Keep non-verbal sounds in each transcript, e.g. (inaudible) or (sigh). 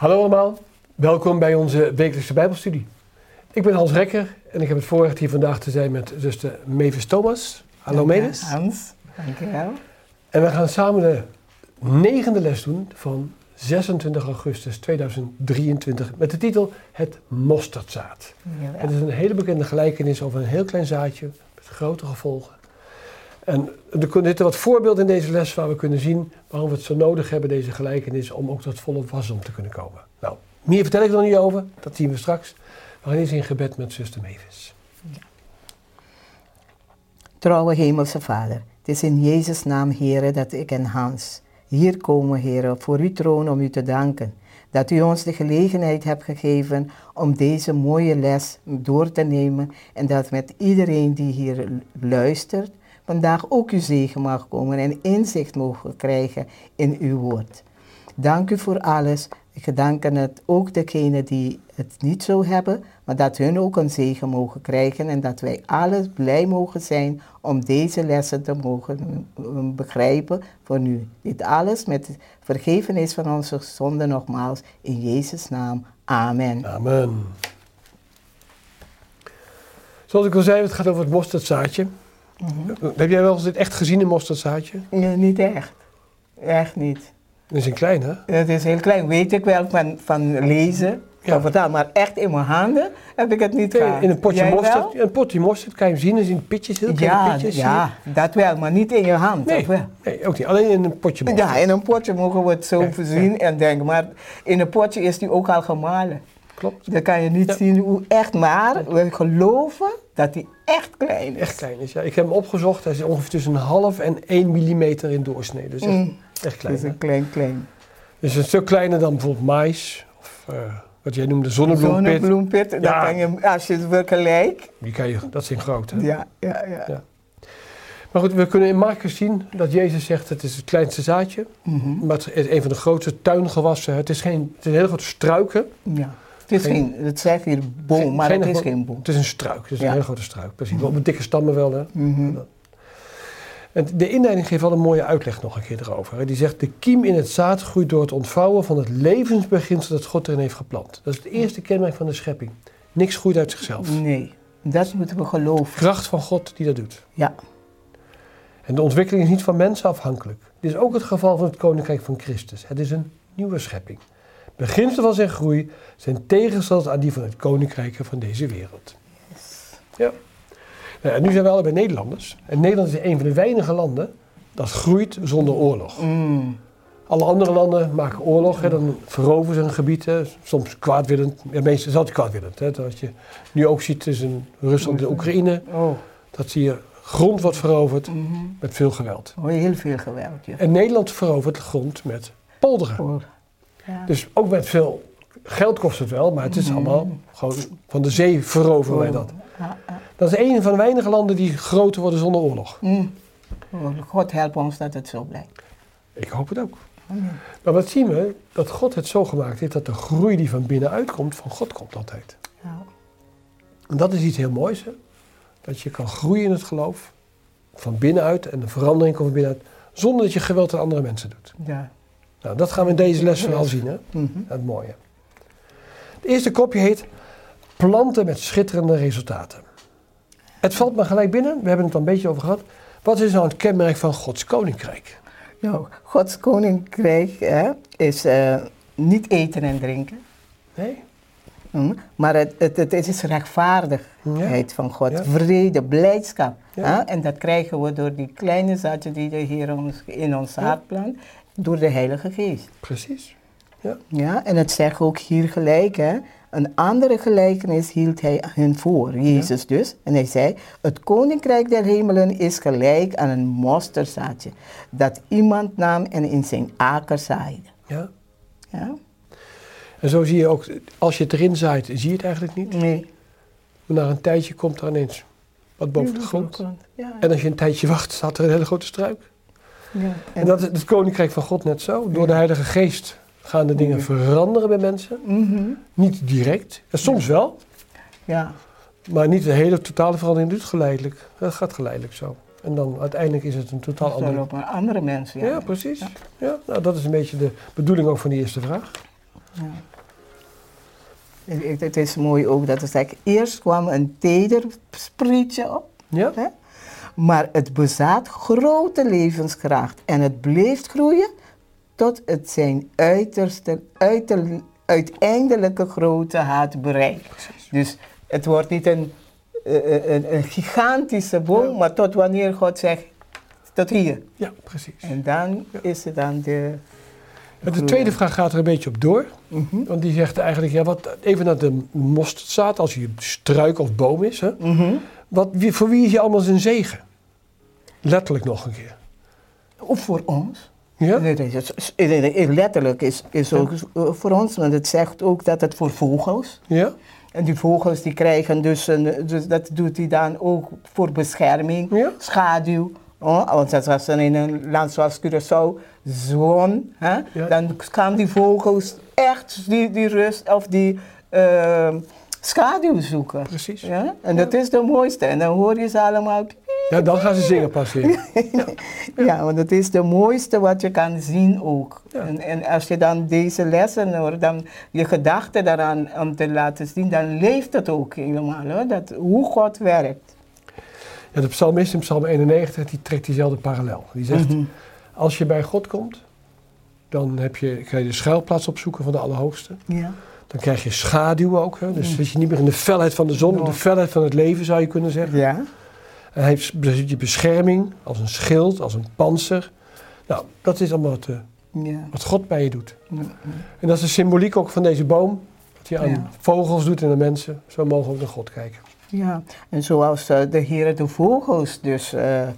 Hallo allemaal, welkom bij onze wekelijkse Bijbelstudie. Ik ben Hans Rekker en ik heb het voorrecht hier vandaag te zijn met zuster Mavis Thomas. Hallo Dank Mavis. Hans, dankjewel. En we gaan samen de negende les doen van 26 augustus 2023 met de titel Het mosterdzaad. Jawel. Het is een hele bekende gelijkenis over een heel klein zaadje met grote gevolgen. En er zitten wat voorbeelden in deze les waar we kunnen zien waarom we het zo nodig hebben, deze gelijkenis, om ook tot volle wasdom te kunnen komen. Nou, meer vertel ik nog niet over, dat zien we straks. We gaan eens in gebed met zuster Mavis. Trouwe Hemelse Vader, het is in Jezus' naam, Heren, dat ik en Hans hier komen, Heren, voor uw troon om u te danken. Dat u ons de gelegenheid hebt gegeven om deze mooie les door te nemen en dat met iedereen die hier luistert, vandaag ook uw zegen mag komen en inzicht mogen krijgen in uw woord. Dank u voor alles. Ik dank het ook degenen die het niet zo hebben, maar dat hun ook een zegen mogen krijgen en dat wij alles blij mogen zijn om deze lessen te mogen mm, begrijpen voor nu. Dit alles met vergevenis van onze zonden nogmaals in Jezus' naam. Amen. Amen. Zoals ik al zei, het gaat over het mosterdzaadje. Heb jij wel eens dit echt gezien, een mosterdzaadje? Nee, niet echt. Echt niet. Dat is een klein, hè? Het is heel klein, weet ik wel van, van lezen. Ja. Van vertaal, maar echt in mijn handen heb ik het niet gehad. In een potje Jij wel? mosterd. Een potje mosterd kan je hem zien, is in pitjes, heel kleine Ja, pitjes. ja, dat wel, maar niet in je hand. Nee, wel? nee, ook niet. Alleen in een potje mosterd. Ja, in een potje mogen we het zo Ja, voorzien en denken, maar in een potje is die ook al gemalen. Klopt. Dan kan je niet Ja. zien hoe echt, maar we geloven dat die echt klein is. Echt klein is. Ja. Ik heb hem opgezocht. Hij is ongeveer tussen een half en 1 millimeter in doorsnee. Dus echt, Mm. echt klein. is hè. een klein, klein. Dus een stuk kleiner dan bijvoorbeeld mais. Of eh, wat jij noemde zonnebloempit. Zonnebloempit, Ja. kan je, als je het vergelijkt. Die kan je, dat is in groot. Hè? Ja, ja, ja. Ja. Maar goed, we kunnen in Marcus zien dat Jezus zegt het is het kleinste zaadje. Mhm. Maar het is een van de grootste tuingewassen. Het is, geen, het is een hele grote struiken. ja. Het is Geen- geen, het zegt hier boom, Geen- maar geen- het is geen boom. Het is een struik. Het is een hele grote struik. Precies. Wel met dikke stammen wel. Hè? Mhm. En de inleiding geeft wel een mooie uitleg nog een keer erover. hè. Die zegt, de kiem in het zaad groeit door het ontvouwen van het levensbeginsel dat God erin heeft geplant. Dat is het eerste kenmerk van de schepping. Niks groeit uit zichzelf. Nee, dat moeten we geloven. Kracht van God die dat doet. Ja, En de ontwikkeling is niet van mensen afhankelijk. Dit is ook het geval van het koninkrijk van Christus. Het is een nieuwe schepping. Beginselen van zijn groei zijn tegengesteld aan die van het koninkrijk van deze wereld. Ja. Nou, en nu zijn we allebei Nederlanders. En Nederland is een van de weinige landen dat groeit zonder oorlog. Mm. Alle andere landen maken oorlog, hè, dan veroveren ze een gebied, hè, soms kwaadwillend. Ja, meestal is het altijd kwaadwillend. Hè, zoals je nu ook ziet tussen Rusland en Oekraïne, Oh, dat zie je grond wordt veroverd mhm. met veel geweld. oh, heel veel geweld. Ja. En Nederland verovert grond met polderen. Ja. Dus ook met veel geld kost het wel, maar het is Mhm. allemaal gewoon van de zee veroveren wij Oh. dat. Dat is een van de weinige landen die groter worden zonder oorlog. Mm. Oh, God help ons dat het zo blijft. Ik hoop het ook. Amen. Maar wat zien we? Dat God het zo gemaakt heeft dat de groei die van binnenuit komt, van God komt altijd. Ja. En dat is iets heel moois. Hè? Dat je kan groeien in het geloof, van binnenuit en de verandering komt van binnenuit, zonder dat je geweld aan andere mensen doet. Ja. Nou, dat gaan we in deze les vooral zien. Hè? Mhm. Het mooie. Het eerste kopje heet Planten met schitterende resultaten. Het valt me gelijk binnen, we hebben het al een beetje over gehad. Wat is nou het kenmerk van Gods koninkrijk? Nou, Gods koninkrijk hè, is eh, niet eten en drinken. Nee? Hm, Maar het, het, het is rechtvaardigheid van God, Ja. vrede, blijdschap. Ja. hè? En dat krijgen we door die kleine zaadjes die de Heer ons, in ons Ja. hart plant, door de Heilige Geest. Precies. Ja, en het zegt ook hier gelijk, hè. Een andere gelijkenis hield hij hun voor, Jezus dus. En hij zei, het koninkrijk der hemelen is gelijk aan een mosterdzaadje, dat iemand nam en in zijn aker zaaide. Ja. Ja? En zo zie je ook, als je het erin zaait, zie je het eigenlijk niet. Nee. Maar na een tijdje komt er ineens wat boven de grond. Ja. En als je een tijdje wacht, staat er een hele grote struik. ja. En dat is het koninkrijk van God net zo. Door de Heilige Geest gaan de dingen veranderen bij mensen. Mhm. Niet direct. En soms wel. ja. Maar niet de hele totale verandering doet geleidelijk. Dat gaat geleidelijk zo. En dan uiteindelijk is het een totaal andere... op een andere mensen. Ja, Ja. precies. Ja. Ja. nou, dat is een beetje de bedoeling ook van die eerste vraag. Ja. Het is mooi ook dat het zegt, eerst kwam een teder sprietje op, Ja? hè? maar het bezat grote levenskracht en het bleef groeien tot het zijn uiterste, uiter, uiteindelijke grootte had bereikt. Dus het wordt niet een, eh, een, een gigantische boom, Ja. maar tot wanneer God zegt, tot hier. Ja, precies. En dan is het dan de... En de tweede vraag gaat er een beetje op door. Mhm. Want die zegt eigenlijk, ja, wat, even naar de mosterdzaad, als hij struik of boom is. Hè, Mhm. wat, voor wie is hij allemaal zijn zegen? Letterlijk nog een keer. Of voor ons. Ja? Letterlijk is, is ook voor ons, want het zegt ook dat het voor vogels. Ja? En die vogels die krijgen dus, een, dus dat doet hij dan ook voor bescherming, Ja? schaduw. Oh, want dat was dan in een land zoals Curaçao, zon, hè? Ja. dan kan die vogels echt die, die rust of die eh, schaduw zoeken. Precies. Ja? En dat is de mooiste. En dan hoor je ze allemaal Ja, dan gaan ze zingen pas weer. (laughs) Ja, want het is de mooiste wat je kan zien ook. En, en als je dan deze lessen hoort, dan je gedachten daaraan om te laten zien, dan leeft het ook helemaal, hoor, dat, hoe God werkt. Ja, de psalmist in psalm 91, die trekt diezelfde parallel. Die zegt, Mhm. als je bij God komt, dan heb je, ga je de schuilplaats opzoeken van de Allerhoogste. Ja. Dan krijg je schaduw ook. Hè? Dus zit je niet meer in de felheid van de zon, Ja. de felheid van het leven zou je kunnen zeggen. Ja. En hij heeft je bescherming als een schild, als een panzer. Nou, dat is allemaal wat, eh, Ja. wat God bij je doet. En dat is de symboliek ook van deze boom. Wat hij aan vogels doet en aan mensen. Zo mogen we ook naar God kijken. Ja. En zoals eh, de Heer de vogels dus eh, eh,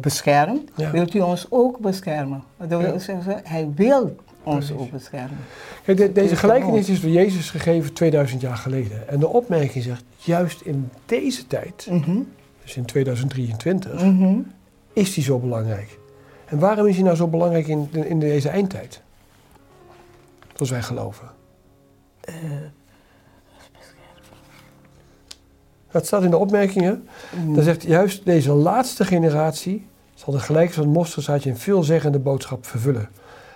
beschermt, Ja. wilt u ons ook beschermen. Dat wil zeggen, hij wil ons Precies. ook beschermen. Kijk, de- Het deze is gelijkenis is door Jezus gegeven 2000 jaar geleden. En de opmerking zegt, juist in deze tijd, Mhm. dus in 2023, Mhm. is die zo belangrijk. En waarom is hij nou zo belangrijk in, in deze eindtijd? Zoals wij geloven. Dat staat in de opmerkingen. Dan zegt juist deze laatste generatie zal de gelijkenis van het mosterdzaadje een veelzeggende boodschap vervullen.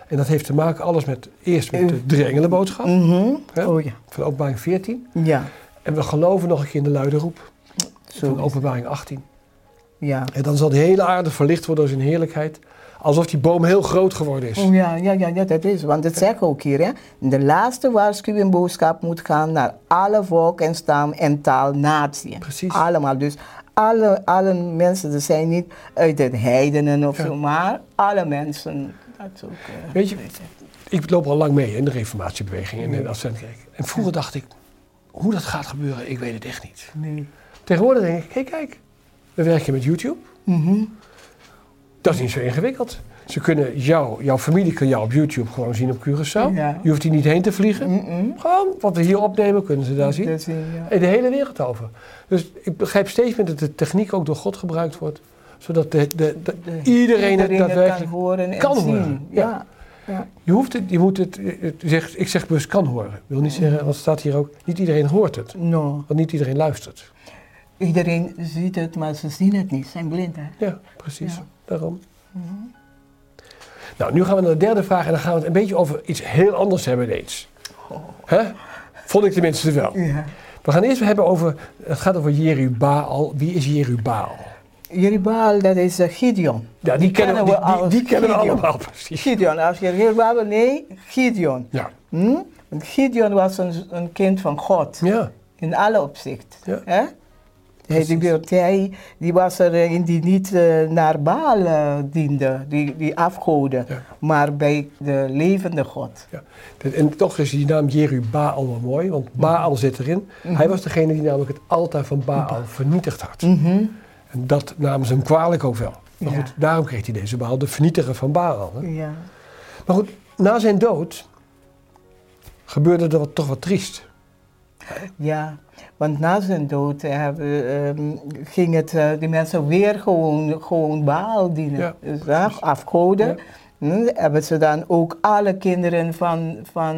En dat heeft te maken alles met, eerst met de drie engelenboodschap Mhm. Hè? Oh ja. van openbaring 14. Ja. En we geloven nog een keer in de luide roep Zo van openbaring 18. Ja. En dan zal de hele aarde verlicht worden door zijn heerlijkheid. Alsof die boom heel groot geworden is. Oh, ja, ja, ja, ja, dat is. Want het zegt ook hier, hè. De laatste waarschuwing boodschap moet gaan naar alle volk en stam en taal, natie. Precies. Allemaal. Dus alle, alle mensen, er zijn niet uit de heidenen of Ja. zo, maar alle mensen. Dat is ook, eh, Weet je, ik loop al lang mee in de reformatiebeweging in de Adventkerk. En vroeger dacht ik, hoe dat gaat gebeuren, ik weet het echt niet. Nee. Tegenwoordig denk ik, hé kijk, we werken met YouTube. Mhm. Dat is niet zo ingewikkeld. Ze kunnen jou, jouw familie kan jou op YouTube gewoon zien op Curaçao. Ja. Je hoeft hier niet heen te vliegen. Gewoon, wat we hier opnemen, kunnen ze daar zien. Dat ja. De hele wereld over. Dus ik begrijp steeds meer dat de techniek ook door God gebruikt wordt. Zodat de, de, de- De- iedereen het kan daadwerkelijk... horen en kan zien. horen, ja. Ja. Je hoeft het, je moet het, het- zegt, ik zeg bewust kan horen. Ik wil niet zeggen, want het staat hier ook, niet iedereen hoort het. No. Want niet iedereen luistert. Iedereen ziet het, maar ze zien het niet. Ze zijn blind, hè. Ja, precies. Daarom. Nou, nu gaan we naar de derde vraag en dan gaan we het een beetje over iets heel anders hebben ineens. Hè? Vond ik tenminste wel. Ja. We gaan eerst hebben over, het gaat over Jerubaal. Wie is Jerubaal? Jerubal, dat is eh, Gideon. Ja, die, kennen, we, die, die, als die kennen we allemaal precies. Gideon, als je Jerubal, nee, Gideon. Ja, Hm? Want Gideon was een, een kind van God, ja, in alle opzichten. Ja. Hij, die, hij die was er een die niet eh, naar Baal eh, diende, die, die afgoden, Ja. maar bij de levende God. ja. En toch is die naam Jerubaal wel mooi, want Baal zit erin. Hij was degene die namelijk het altaar van Baal vernietigd had. Mhm. En dat namen ze hem kwalijk ook wel. Maar Ja. goed, daarom kreeg hij deze Baal, de vernietiger van Baal. Hè? Ja. Maar goed, na zijn dood gebeurde er wat, toch wat triest. Ja, want na zijn dood eh, hebben, ehm, ging het eh, die mensen weer gewoon, gewoon Baal dienen. Ja, ja, afgoden. Hm, hebben ze dan ook alle kinderen van, van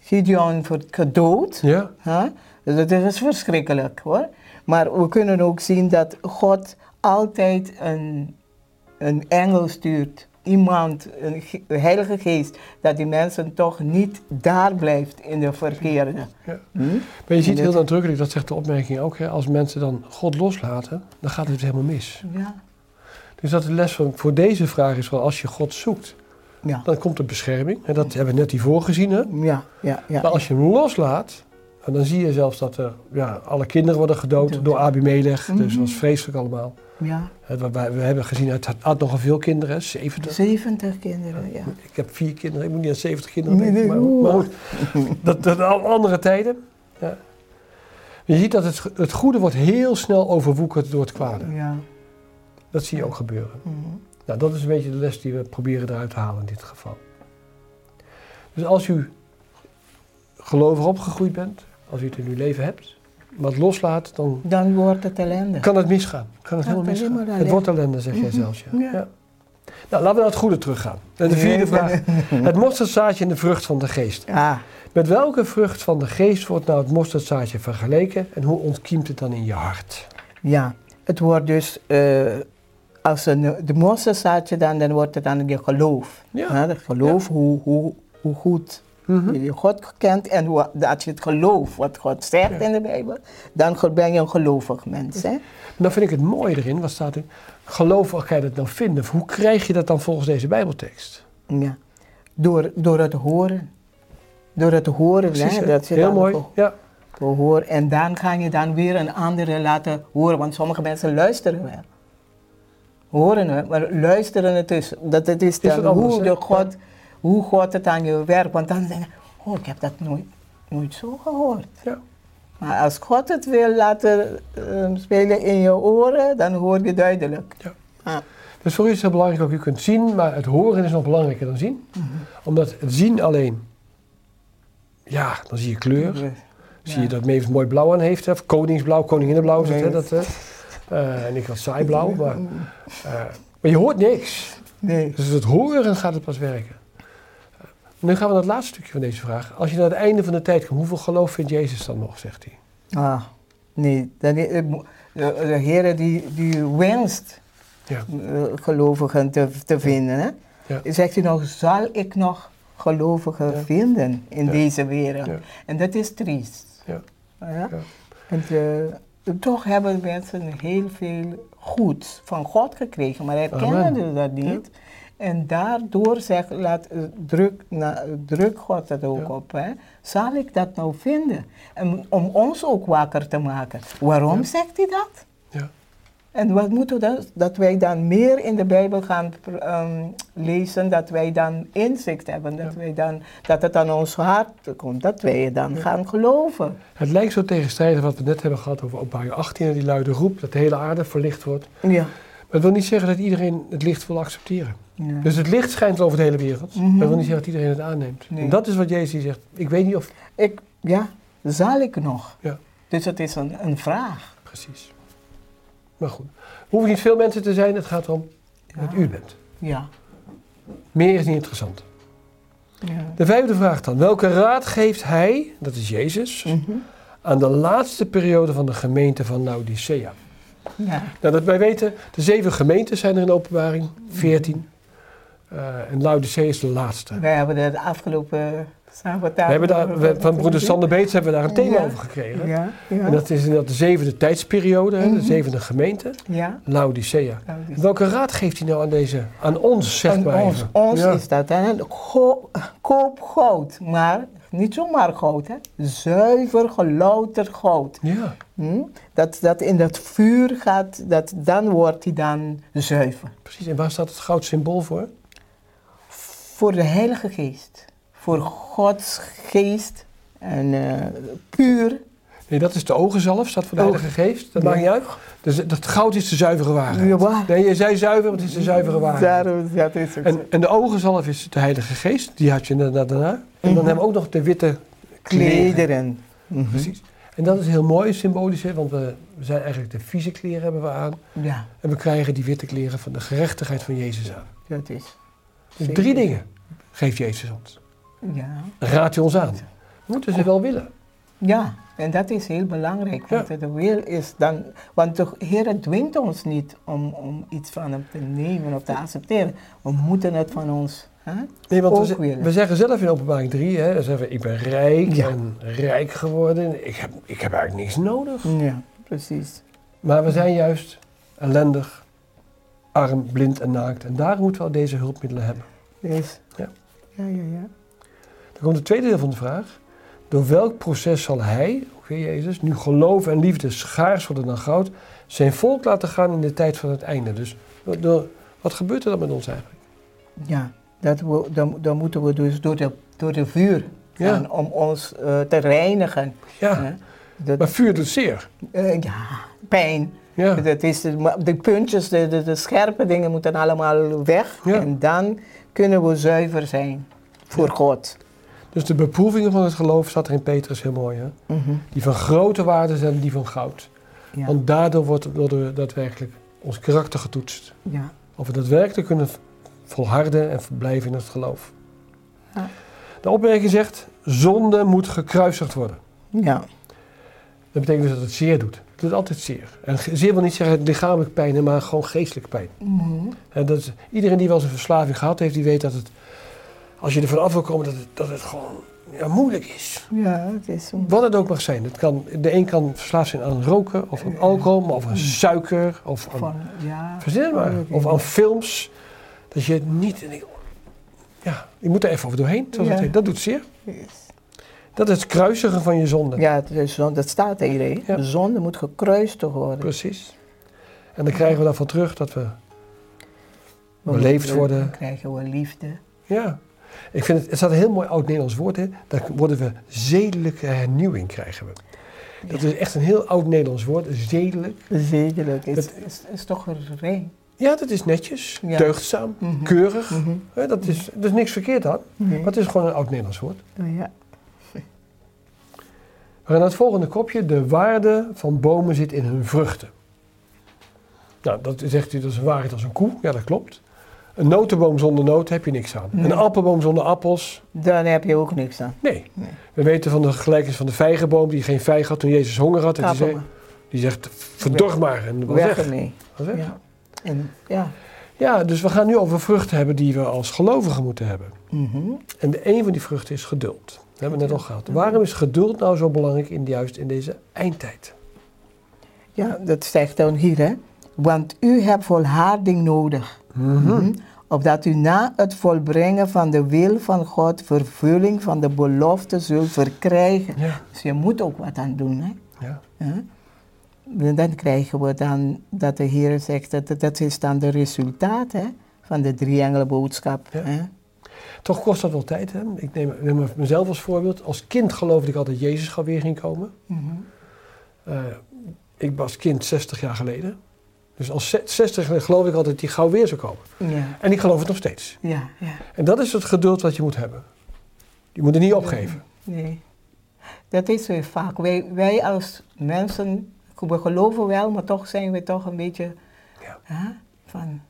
Gideon voor- gedood. Ja, Huh? Dus dat is verschrikkelijk hoor. Maar we kunnen ook zien dat God altijd een, een engel stuurt iemand, een Heilige Geest, dat die mensen toch niet daar blijft in de verkeerde. Ja. Hm? Maar je ziet heel nadrukkelijk, dat zegt de opmerking ook, hè, als mensen dan God loslaten, dan gaat het helemaal mis. Ja. Dus dat de les van, voor deze vraag is wel, als je God zoekt, Ja. dan komt er bescherming. En dat hebben we net hiervoor gezien. Hè? Ja, ja, ja. Maar als je hem loslaat, dan zie je zelfs dat er, ja, alle kinderen worden gedood Dood. door Abimelech. Dus Mhm. dat was vreselijk allemaal. Ja. We, we- hebben gezien, het had nogal veel kinderen, hè, 70. 70 kinderen, ja. Ik heb vier kinderen, ik moet niet aan 70 kinderen denken. nee, maar, maar goed, dat, dat al andere tijden. Ja. Je ziet dat het, het goede wordt heel snel overwoekerd door het kwade. Ja. Dat zie je ook gebeuren. Mhm. Nou, dat is een beetje de les die we proberen eruit te halen in dit geval. Dus als u gelovig opgegroeid bent, als u het in uw leven hebt, het loslaat, dan Dan wordt het ellende. kan het misgaan. Kan het Gaat helemaal misgaan. Het wordt ellende, zeg jij Mhm. zelfs. Ja. Ja. Ja. Nou, laten we naar het goede teruggaan. En de vierde vraag. (laughs) Het mosterdzaadje en de vrucht van de geest. Ah, Met welke vrucht van de geest wordt nou het mosterdzaadje vergeleken en hoe ontkiemt het dan in je hart? ja. Het wordt dus, eh, als een, de mosterdzaadje dan, dan wordt het dan je geloof. Ja. Ja, geloof, hoe, hoe, hoe goed Mhm. je God kent en hoe, dat je het gelooft wat God zegt Ja. in de Bijbel, dan ben je een gelovig mens. Hè? Dan vind ik het mooi erin, wat staat er? Gelovig kan je dat nou vinden. Hoe krijg je dat dan volgens deze Bijbeltekst? Ja. Door, door het horen. Door het horen, Precies, hè, dat je Heel dan mooi. Ja. gehoor. En dan ga je dan weer een andere laten horen, want sommige mensen luisteren wel. Horen het, maar luisteren het is. Dat het is dan wat anders, hoe, de God, hoe God het aan je werkt. Want dan denk je, oh, ik heb dat nooit, nooit zo gehoord. Ja. Maar als God het wil laten spelen in je oren, dan hoor je duidelijk. Ja. Ah, Dus voor u is het heel belangrijk dat u kunt zien, maar het horen is nog belangrijker dan zien. Mhm. Omdat het zien alleen, ja, dan zie je kleur. Zie je dat Mavis mooi blauw aan heeft, hè? of koningsblauw, koninginnenblauw. Dat, hè? Eh, en ik had saai blauw, maar, (laughs) eh, maar je hoort niks. Nee. Dus het horen gaat het pas werken. Nu gaan we naar het laatste stukje van deze vraag. Als je naar het einde van de tijd komt, hoeveel geloof vindt Jezus dan nog, zegt hij? Ah, nee. Dan, eh, de, de Heer die, die wenst Ja. eh, gelovigen te, te vinden. Hè? Ja. Zegt hij nog, zal ik nog gelovigen Ja. vinden in deze wereld? En dat is triest. Ja. Ja? Ja. En eh, toch hebben mensen heel veel goed van God gekregen, maar herkennen ze dat niet. En daardoor zegt, laat, eh, druk, na, druk God het ook Ja. op. Hè? Zal ik dat nou vinden? En om ons ook wakker te maken. Waarom Ja. zegt hij dat? Ja. En wat moeten we dan? Dat wij dan meer in de Bijbel gaan ehm, lezen, dat wij dan inzicht hebben, dat, Ja. wij dan, dat het aan ons hart komt, dat wij dan Ja. gaan geloven. Het lijkt zo tegenstrijdig wat we net hebben gehad over openbaring 18 en die luide roep, dat de hele aarde verlicht wordt. Ja. Het wil niet zeggen dat iedereen het licht wil accepteren. ja. Dus het licht schijnt over de hele wereld, maar dat wil niet zeggen dat iedereen het aanneemt. Nee. En dat is wat Jezus zegt. Ik weet niet of... Ik, ja, zal ik nog? Ja. Dus het is een, een vraag. Precies. Maar goed. Hoeven niet veel mensen te zijn, het gaat erom dat u bent. Ja. Meer is niet interessant. ja. De vijfde vraag dan. Welke raad geeft hij, dat is Jezus, Mhm. aan de laatste periode van de gemeente van Laodicea? Ja. Nou, dat wij weten, de zeven gemeentes zijn er in openbaring, veertien. Eh, en Laodicea is de laatste. Wij hebben het afgelopen zaterdag... We hebben daar, we- van broeder Sander Beets hebben we daar een thema Ja. over gekregen. Ja, ja. En dat is inderdaad de zevende tijdsperiode, hè, de Mhm. zevende gemeente, ja. Laodicea. Welke raad geeft hij nou aan, deze, aan ons, zeg En maar ons, even? ons Ja. is dat, hè? Go- koop goud, maar niet zomaar goud, hè? Zuiver gelouterd goud. Ja, Hm? Dat, dat in dat vuur gaat, dat, dan wordt hij dan zuiver. precies. En waar staat het goud symbool voor? Voor de Heilige Geest, voor Gods Geest en eh, puur. Nee, dat is de ogenzalf, staat voor de Oh. Heilige Geest. Dat Ja. maakt niet uit. Dus dat goud is de zuivere waarheid. Ja, waar. Nee, je zei zuiver, want het is de zuivere waarheid. Dat is ook. En, en de ogenzalf is de Heilige Geest, die had je inderdaad daarna. En dan Mhm. hebben we ook nog de witte kleren. Klederen. Mhm. Precies. En dat is heel mooi symbolisch, hè, want we, zijn eigenlijk de vieze kleren hebben we aan. Ja, En we krijgen die witte kleren van de gerechtigheid van Jezus aan. dat is. Dus drie dingen geeft Jezus ons. Ja. Raadt hij ons aan. We moeten ze wel willen. Ja, en dat is heel belangrijk. Want Ja. de wil is dan. Want de Heer dwingt ons niet om, om iets van hem te nemen of te accepteren. We moeten het van ons. Hè? Nee, want we, Ook ze- willen. we zeggen zelf in openbaring 3, hè, zeggen ik ben rijk Ja. en rijk geworden. Ik heb, ik heb eigenlijk niks nodig. Ja, precies. Maar we zijn juist ellendig, arm, blind en naakt. En daar moeten we al deze hulpmiddelen hebben. Dus, Ja. ja, ja, ja. Dan komt het tweede deel van de vraag. Door welk proces zal hij, ook weer Jezus, nu geloof en liefde schaars worden dan goud, zijn volk laten gaan in de tijd van het einde? Dus door- wat gebeurt er dan met ons eigenlijk? Ja, dat we, dan, dan moeten we dus door de, door de vuur Ja. gaan om ons eh, te reinigen. Ja. Dat, maar vuur doet zeer. eh, ja, pijn. Ja, Dat is de, puntjes, de, de, de scherpe dingen moeten allemaal weg. Ja. En dan kunnen we zuiver zijn voor God. Dus de beproevingen van het geloof staat er in Petrus heel mooi. Hè? Mhm. Die van grote waarde zijn die van goud. Ja. Want daardoor wordt, worden we daadwerkelijk ons karakter getoetst. ja. Of we daadwerkelijk kunnen volharden en verblijven in het geloof. Ja. De opmerking zegt, zonde moet gekruisigd worden. ja. Dat betekent dus dat het zeer doet. Het doet altijd zeer. En zeer wil niet zeggen lichamelijk pijn, maar gewoon geestelijke pijn. Mhm. En dat is, iedereen die wel eens een verslaving gehad heeft, die weet dat het, als je er vanaf wil komen, dat het, dat het gewoon ja, moeilijk is. Ja, het is. Wat het ook mag zijn. Het kan, de een kan verslaafd zijn aan roken, of aan alcohol, maar of aan suiker, of aan, Van, ja. verzin maar. Of aan films. Dat je niet, en ik- ja, je moet er even over doorheen, zoals het Ja. heet. Dat doet zeer. Yes. Dat is het kruisigen van je zonde. Ja, dat staat. Ja. De zonde moet gekruist worden. Precies. En dan krijgen we daarvan terug dat we We beleefd worden. Dan krijgen we liefde. Ja. Ik vind het, het staat een heel mooi oud-Nederlands woord, hè. Daar worden we zedelijke hernieuwing krijgen we. Dat is echt een heel oud-Nederlands woord, zedelijk. Zedelijk. Is, Het- is, is toch een rein? Ja, dat is netjes, Ja. deugdzaam, Mhm. keurig. Hè, dat is, er is niks verkeerd aan, maar het is gewoon een oud-Nederlands woord. Oh, ja. We gaan naar het volgende kopje. De waarde van bomen zit in hun vruchten. Nou, dat zegt u, dat is een waarheid als een koe. Ja, dat klopt. Een notenboom zonder noten heb je niks aan. Nee. Een appelboom zonder appels, Dan heb je ook niks aan. nee. Nee. We weten van de gelijkenis van de vijgenboom die geen vijg had toen Jezus honger had. En die, zei, die zegt, verdorg maar. En was Weg weg. ermee. Was weg. Ja. En, ja. Ja, dus we gaan nu over vruchten hebben die we als gelovigen moeten hebben. Mhm. En de een van die vruchten is geduld. Dat hebben we net al gehad. Waarom is geduld nou zo belangrijk in, juist in deze eindtijd? ja, dat zegt dan hier, hè. Want u hebt volharding nodig. Mhm. Opdat u na het volbrengen van de wil van God vervulling van de belofte zult verkrijgen. Ja, Dus je moet ook wat aan doen, hè. ja. Dan krijgen we dan dat de Heer zegt, dat, dat is dan de resultaat hè, van de drie engelenboodschap. Ja. Hè? Toch kost dat wel tijd. Hè? Ik neem, neem mezelf als voorbeeld. Als kind geloofde ik altijd dat Jezus weer ging komen. Mhm. Eh, ik was kind 60 jaar geleden. Dus als ze- 60 jaar geleden geloofde ik altijd dat hij gauw weer zou komen. Ja, En ik geloof het nog steeds. ja, ja. En dat is het geduld wat je moet hebben. Je moet er niet opgeven. Nee. Dat is weer vaak. Wij, wij als mensen, we geloven wel, maar toch zijn we toch een beetje Ja. hè, van,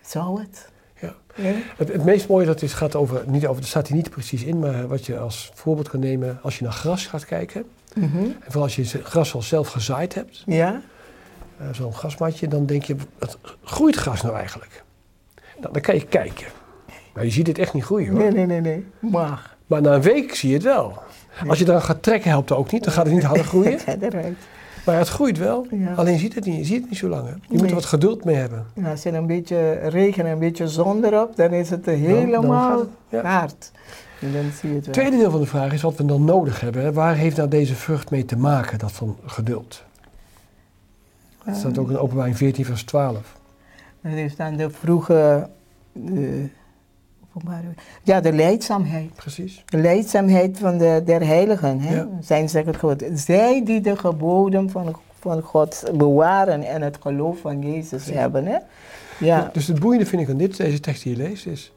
zou het? Ja. Ja? Het, het meest mooie dat is, gaat over, niet over, dat staat hier niet precies in, maar wat je als voorbeeld kan nemen als je naar gras gaat kijken. Mhm. En vooral als je gras al zelf gezaaid hebt, Ja? Eh, zo'n grasmatje, dan denk je, wat groeit gras nou eigenlijk? Nou, dan kan je kijken. Maar je ziet het echt niet groeien hoor. Nee, nee, nee, nee. Maar. Maar na een week zie je het wel. Als je eraan gaat trekken helpt het ook niet, dan gaat het niet harder groeien. (laughs) Maar het groeit wel, Ja. alleen je ziet het niet, je ziet het niet zo lang. hè. Je moet er wat geduld mee hebben. En als je een beetje regen en een beetje zon erop, dan is het dan helemaal het, ja. hard. En dan zie je het Het wel. tweede deel van de vraag is wat we dan nodig hebben. hè. Waar heeft nou deze vrucht mee te maken, dat van geduld? Dat staat ook in openbaring 14 vers 12. Dat is dan de vroege, de, ja, de leidzaamheid. Precies. De leidzaamheid van de, der heiligen. Hè? Ja. Zijn zegt het goed. Zij die de geboden van, van God bewaren en het geloof van Jezus hebben. Hè? Ja. Dus het boeiende vind ik aan dit, deze tekst die je leest is...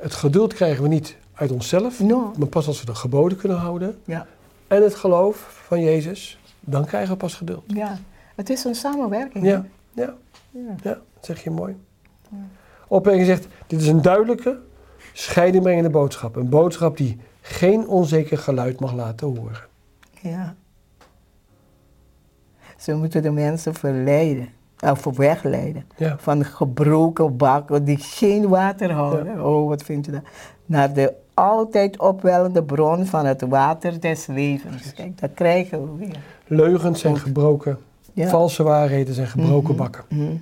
Het geduld krijgen we niet uit onszelf, No. maar pas als we de geboden kunnen houden. Ja. En het geloof van Jezus, dan krijgen we pas geduld. ja, het is een samenwerking. Ja, ja, ja. ja, dat zeg je mooi. Opmerking zegt, dit is een duidelijke, scheidingbrengende boodschap. Een boodschap die geen onzeker geluid mag laten horen. Ja. Ze moeten de mensen verleiden, of wegleiden. Ja. Van gebroken bakken die geen water houden. Oh, wat vind je dat? Naar de altijd opwellende bron van het water des levens. Kijk, dat krijgen we weer. Leugens zijn gebroken. Ja. Valse waarheden zijn gebroken Mhm. bakken. Mhm.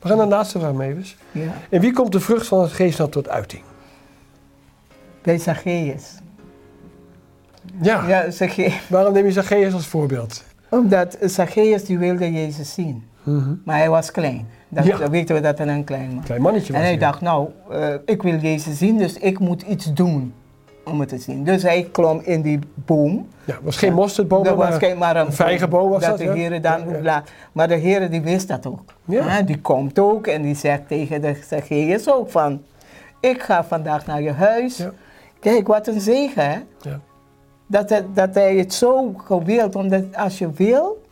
We gaan naar de laatste vraag, Mavis. Ja. En wie komt de vrucht van het geest tot uiting? Bij Zacchaeus. Ja. Ja, Zacchaeus. Waarom neem je Zacchaeus als voorbeeld? Omdat Zacchaeus die wilde Jezus zien. Mhm. Maar hij was klein. Dat, Ja. Dan weten we dat hij een klein man. Klein mannetje was En hij hij. dacht, nou, eh, ik wil Jezus zien, dus ik moet iets doen om het te zien. Dus hij klom in die boom. Ja, het was geen mosterdboom, dat was maar geen, maar een een vijgenboom was dat, de ja? Heer dan Ja, ja. Maar de Heer die wist dat ook. Ja. Hè, die komt ook en die zegt tegen de Zacchaeus ook van, ik ga vandaag naar je huis. Kijk, wat een zegen hè. Ja. Dat, hij- dat hij het zo gewild, omdat als je wil,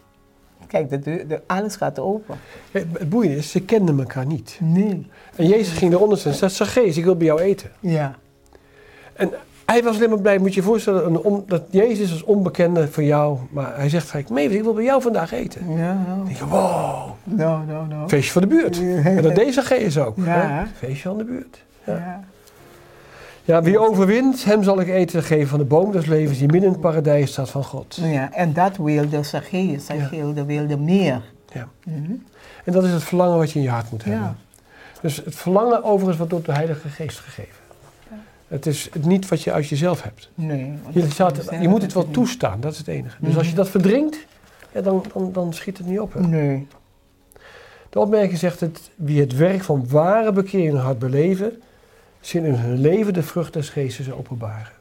kijk, de de, alles gaat open. Het boeiende is, ze kenden elkaar niet. Nee. En Jezus ging eronder en zei, Zacchaeus, ik wil bij jou eten. Ja. En hij was alleen maar blij, moet je je voorstellen, een on- dat Jezus als onbekende voor jou, maar hij zegt gelijk, Mavis, ik wil bij jou vandaag eten. Ja, Dan denk je, wow, feestje van de buurt. En dat deed Zacchaeus ook. Ja. Feestje van de buurt. Ja. Ja. Ja, wie overwint, hem zal ik eten geven van de boom des levens die midden in het paradijs staat van God. Ja, en dat wilde Zacchaeus. Hij wilde, wilde meer. Ja. Mhm. En dat is het verlangen wat je in je hart moet hebben. Ja. Dus het verlangen overigens wordt door de Heilige Geest gegeven. Het is niet wat je uit jezelf hebt. Nee. Je, dat staat- je moet het wel toestaan, dat is het enige. Dus Mhm. als je dat verdringt, ja, dan, dan, dan schiet het niet op. Hè? Nee. De opmerking zegt het, wie het werk van ware bekering hart beleven, zien in hun leven de vrucht des geestes openbaren.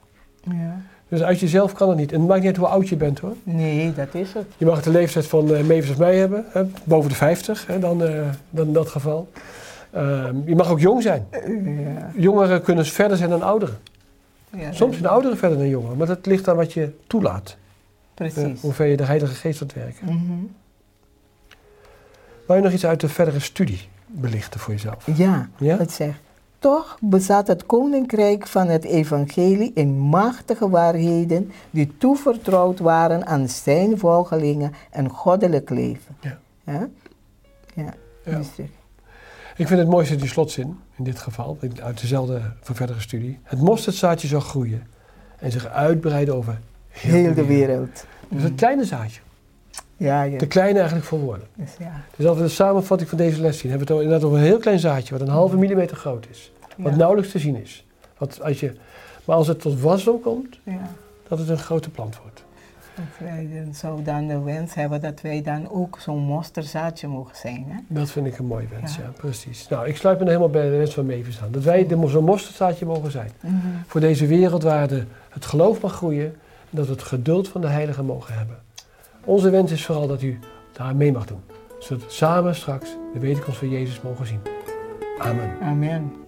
Ja. Dus uit jezelf kan het niet. En het maakt niet uit hoe oud je bent hoor. Nee, dat is het. Je mag de leeftijd van Mavis of mij hebben, hè, boven de 50 hè, dan, eh, dan in dat geval. Ehm, je mag ook jong zijn. Ja. Jongeren kunnen verder zijn dan ouderen. Ja, Soms zijn ouderen verder dan jongeren, maar dat ligt aan wat je toelaat. Eh, Precies. hoe ver je de Heilige Geest laat werken. Mhm. Wou je nog iets uit de verdere studie belichten voor jezelf? Ja, Ja? het zegt. Toch bezat het koninkrijk van het evangelie in machtige waarheden die toevertrouwd waren aan zijn volgelingen en goddelijk leven. Ja. Ja? Ja. Ja. Ik vind het mooiste die slotzin, in dit geval, uit dezelfde voor verdere studie. Het mosterdzaadje zal groeien en zich uitbreiden over heel, heel de wereld. Dus het kleine zaadje. Ja, ja. Te klein eigenlijk voor woorden. Dus ja. Dus als we de samenvatting van deze les zien, hebben we het inderdaad over een heel klein zaadje, wat een halve millimeter groot is. Wat Ja. nauwelijks te zien is. Wat als je, maar als het tot wasdom komt, Ja. dat het een grote plant wordt. Of wij dan zo dan de wens hebben dat wij dan ook zo'n mosterzaadje mogen zijn. Hè? Dat vind ik een mooie wens, ja, Ja. precies. Nou, ik sluit me helemaal bij de wens van Mavis aan. Dat wij zo'n mosterdzaadje mogen zijn. Mhm. Voor deze wereld waar de, het geloof mag groeien en dat we het geduld van de Heilige mogen hebben. Onze wens is vooral dat u daar mee mag doen. Zodat we samen straks de wederkomst van Jezus mogen zien. Amen. Amen.